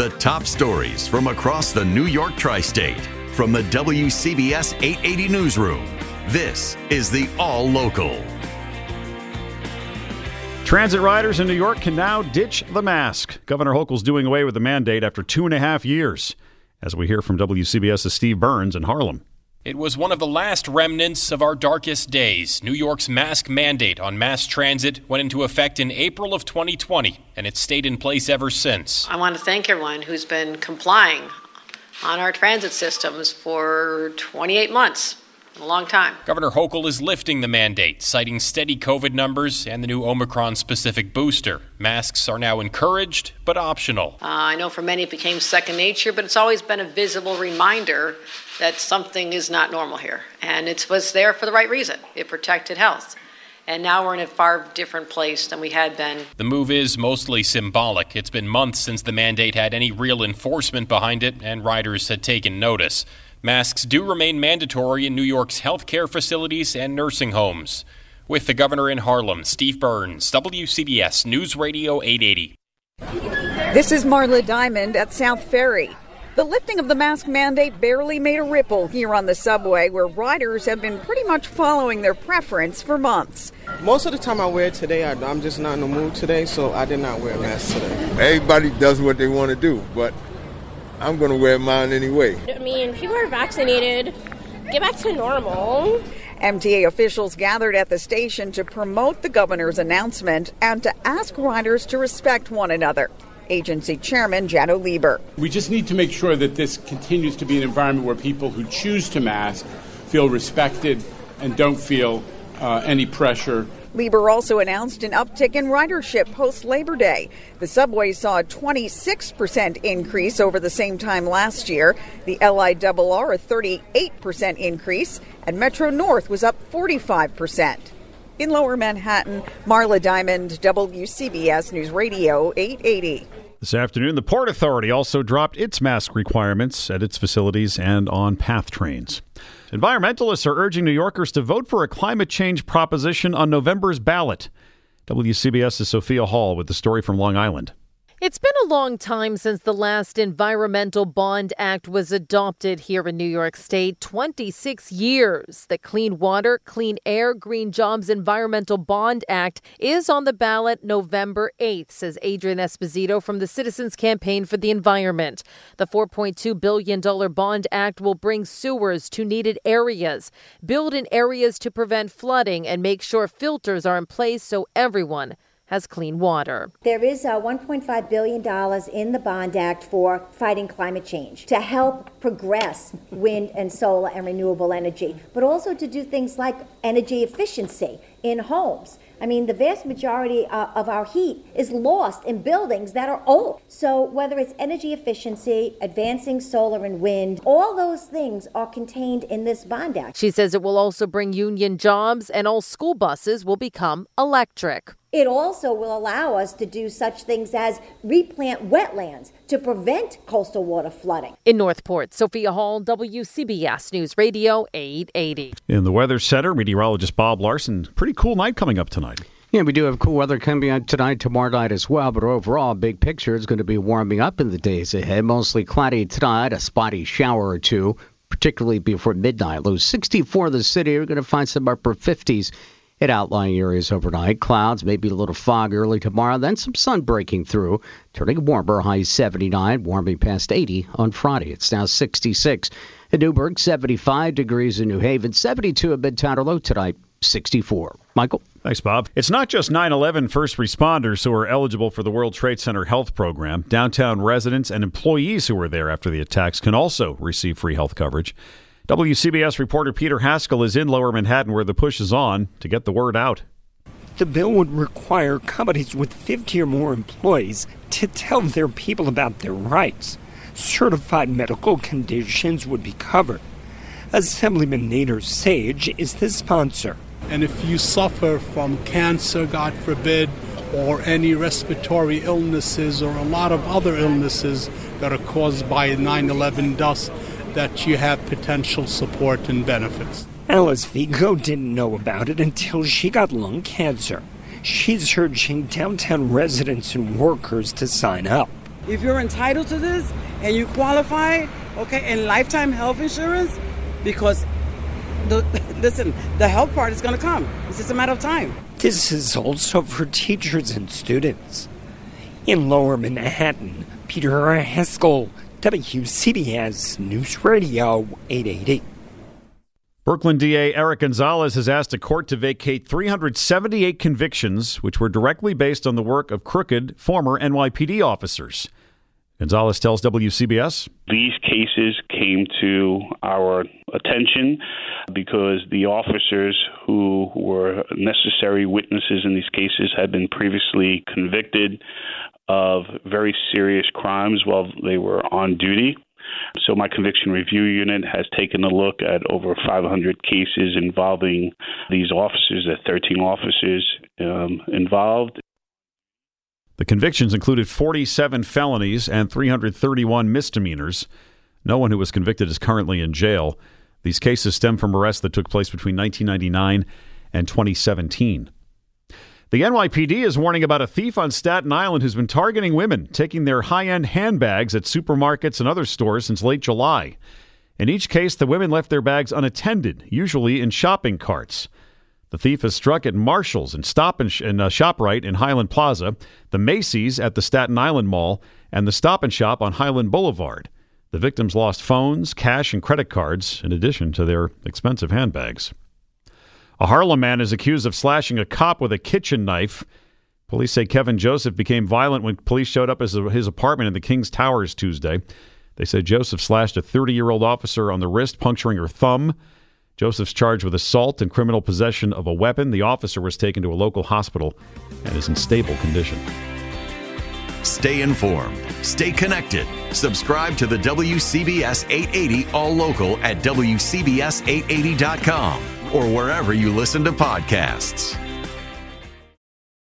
The top stories from across the New York tri state from the WCBS 880 Newsroom. This is the All Local. Transit riders in New York can now ditch the mask. Governor Hochul's doing away with the mandate after two and a half years. As we hear from WCBS's Steve Burns in Harlem. It was one of the last remnants of our darkest days. New York's mask mandate on mass transit went into effect in April of 2020, and it's stayed in place ever since. I want to thank everyone who's been complying on our transit systems for 28 months a long time. Governor Hochul is lifting the mandate, citing steady COVID numbers and the new Omicron specific booster. Masks are now encouraged, but optional. Uh, I know for many it became second nature, but it's always been a visible reminder that something is not normal here. And it was there for the right reason it protected health. And now we're in a far different place than we had been. The move is mostly symbolic. It's been months since the mandate had any real enforcement behind it, and riders had taken notice. Masks do remain mandatory in New York's healthcare facilities and nursing homes. With the governor in Harlem, Steve Burns, WCBS News Radio 880. This is Marla Diamond at South Ferry. The lifting of the mask mandate barely made a ripple here on the subway, where riders have been pretty much following their preference for months. Most of the time I wear it today, I, am just not in the mood today, so I did not wear a mask today. Everybody does what they want to do, but I'm going to wear mine anyway. I mean, people are vaccinated. Get back to normal. MTA officials gathered at the station to promote the governor's announcement and to ask riders to respect one another. Agency Chairman Janno Lieber. We just need to make sure that this continues to be an environment where people who choose to mask feel respected and don't feel uh, any pressure Lieber also announced an uptick in ridership post Labor Day. The subway saw a 26% increase over the same time last year. The LIRR a 38% increase, and Metro North was up 45%. In Lower Manhattan, Marla Diamond, WCBS News Radio 880. This afternoon, the Port Authority also dropped its mask requirements at its facilities and on PATH trains. Environmentalists are urging New Yorkers to vote for a climate change proposition on November's ballot. WCBS's Sophia Hall with the story from Long Island. It's been a long time since the last Environmental Bond Act was adopted here in New York State 26 years. The Clean Water, Clean Air, Green Jobs Environmental Bond Act is on the ballot November 8th, says Adrienne Esposito from the Citizens Campaign for the Environment. The $4.2 billion Bond Act will bring sewers to needed areas, build in areas to prevent flooding, and make sure filters are in place so everyone has clean water. There is uh, $1.5 billion in the Bond Act for fighting climate change to help progress wind and solar and renewable energy, but also to do things like energy efficiency in homes. I mean, the vast majority uh, of our heat is lost in buildings that are old. So, whether it's energy efficiency, advancing solar and wind, all those things are contained in this bond act. She says it will also bring union jobs and all school buses will become electric. It also will allow us to do such things as replant wetlands to prevent coastal water flooding. In Northport, Sophia Hall, WCBS News Radio 880. In the Weather Center, meteorologist Bob Larson. Pretty cool night coming up tonight. Yeah, we do have cool weather coming out tonight, tomorrow night as well. But overall, big picture is going to be warming up in the days ahead. Mostly cloudy tonight, a spotty shower or two, particularly before midnight. Low 64 in the city. We're going to find some upper 50s in outlying areas overnight. Clouds, maybe a little fog early tomorrow, then some sun breaking through, turning warmer, high 79, warming past 80 on Friday. It's now 66. In Newburgh, 75 degrees in New Haven, 72 in Midtown, or low tonight, 64. Michael? Thanks, Bob. It's not just 9 11 first responders who are eligible for the World Trade Center health program. Downtown residents and employees who were there after the attacks can also receive free health coverage. WCBS reporter Peter Haskell is in Lower Manhattan where the push is on to get the word out. The bill would require companies with 50 or more employees to tell their people about their rights. Certified medical conditions would be covered. Assemblyman Nader Sayegh is the sponsor. And if you suffer from cancer, God forbid, or any respiratory illnesses or a lot of other illnesses that are caused by 9 11 dust, that you have potential support and benefits. Alice Vigo didn't know about it until she got lung cancer. She's urging downtown residents and workers to sign up. If you're entitled to this and you qualify, okay, and lifetime health insurance, because the, listen, the help part is going to come. It's just a matter of time. This is also for teachers and students. In lower Manhattan, Peter Haskell, WCBS News Radio 880. Brooklyn DA Eric Gonzalez has asked a court to vacate 378 convictions which were directly based on the work of crooked former NYPD officers. Gonzalez tells WCBS These cases came to our attention because the officers who were necessary witnesses in these cases had been previously convicted of very serious crimes while they were on duty. So, my conviction review unit has taken a look at over 500 cases involving these officers, the 13 officers um, involved. The convictions included 47 felonies and 331 misdemeanors. No one who was convicted is currently in jail. These cases stem from arrests that took place between 1999 and 2017. The NYPD is warning about a thief on Staten Island who's been targeting women, taking their high end handbags at supermarkets and other stores since late July. In each case, the women left their bags unattended, usually in shopping carts. The thief has struck at Marshall's and Stop and, Sh- and uh, ShopRite in Hylan Plaza, the Macy's at the Staten Island Mall, and the Stop and Shop on Hylan Boulevard. The victims lost phones, cash, and credit cards, in addition to their expensive handbags. A Harlem man is accused of slashing a cop with a kitchen knife. Police say Kevin Joseph became violent when police showed up at his apartment in the King's Towers Tuesday. They say Joseph slashed a 30 year old officer on the wrist, puncturing her thumb. Joseph's charged with assault and criminal possession of a weapon. The officer was taken to a local hospital and is in stable condition. Stay informed. Stay connected. Subscribe to the WCBS 880 All Local at WCBS880.com or wherever you listen to podcasts.